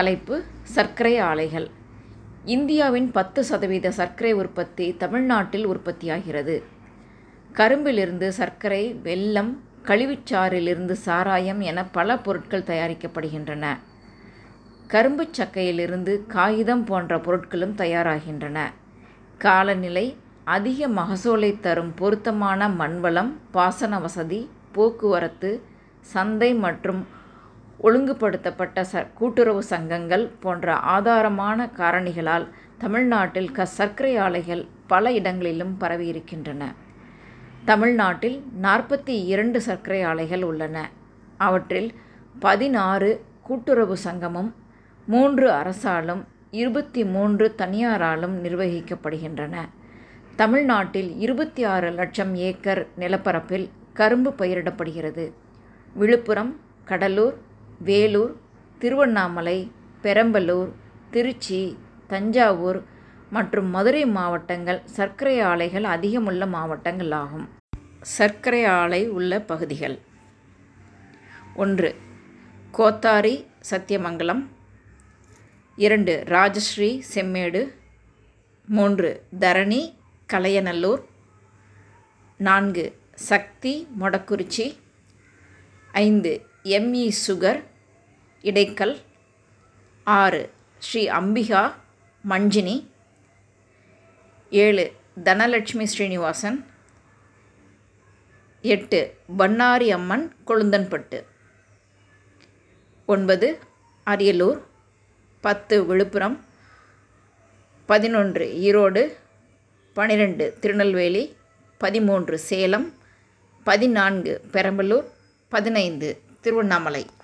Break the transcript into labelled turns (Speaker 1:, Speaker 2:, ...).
Speaker 1: தலைப்பு சர்க்கரை ஆலைகள். இந்தியாவின் பத்து சதவீத சர்க்கரை உற்பத்தி தமிழ்நாட்டில் உற்பத்தியாகிறது. கரும்பிலிருந்து சர்க்கரை வெல்லம் கழிவுச்சாறிலிருந்து சாராயம் என பல பொருட்கள் தயாரிக்கப்படுகின்றன. கரும்புச் சக்கையிலிருந்து காகிதம் போன்ற பொருட்களும் தயாராகின்றன. காலநிலை அதிக மகசூலை தரும் பொருத்தமான மண்வளம் பாசன வசதி போக்குவரத்து சந்தை மற்றும் ஒழுங்குபடுத்தப்பட்ட ச கூட்டுறவு சங்கங்கள் போன்ற ஆதாரமான காரணிகளால் தமிழ்நாட்டில் க சர்க்கரை ஆலைகள் பல இடங்களிலும் பரவியிருக்கின்றன. தமிழ்நாட்டில் நாற்பத்தி இரண்டு சர்க்கரை ஆலைகள் உள்ளன. அவற்றில் பதினாறு கூட்டுறவு சங்கமும் மூன்று அரசாலும் இருபத்தி மூன்று தனியாராலும் நிர்வகிக்கப்படுகின்றன. தமிழ்நாட்டில் இருபத்தி ஆறு லட்சம் ஏக்கர் நிலப்பரப்பில் கரும்பு பயிரிடப்படுகிறது. விழுப்புரம் கடலூர் வேலூர் திருவண்ணாமலை பெரம்பலூர் திருச்சி தஞ்சாவூர் மற்றும் மதுரை மாவட்டங்கள் சர்க்கரை ஆலைகள் அதிகமுள்ள மாவட்டங்கள் ஆகும் சர்க்கரை ஆலை உள்ள பகுதிகள். ஒன்று கோத்தாரி சத்தியமங்கலம். இரண்டு ராஜஸ்ரீ செம்மேடு. மூன்று தரணி கலையநல்லூர். நான்கு சக்தி மொடக்குறிச்சி. ஐந்து எம்இ சுகர் இடைக்கல் ஆறு ஸ்ரீ அம்பிகா மஞ்சினி ஏழு தனலட்சுமி ஸ்ரீனிவாசன் எட்டு பண்ணாரி அம்மன் கொழுந்தன்பட்டு. ஒன்பது அரியலூர் பத்து விழுப்புரம் பதினொன்று ஈரோடு பனிரெண்டு திருநெல்வேலி பதிமூன்று சேலம் பதினான்கு பெரம்பலூர் பதினைந்து திருவண்ணாமலை.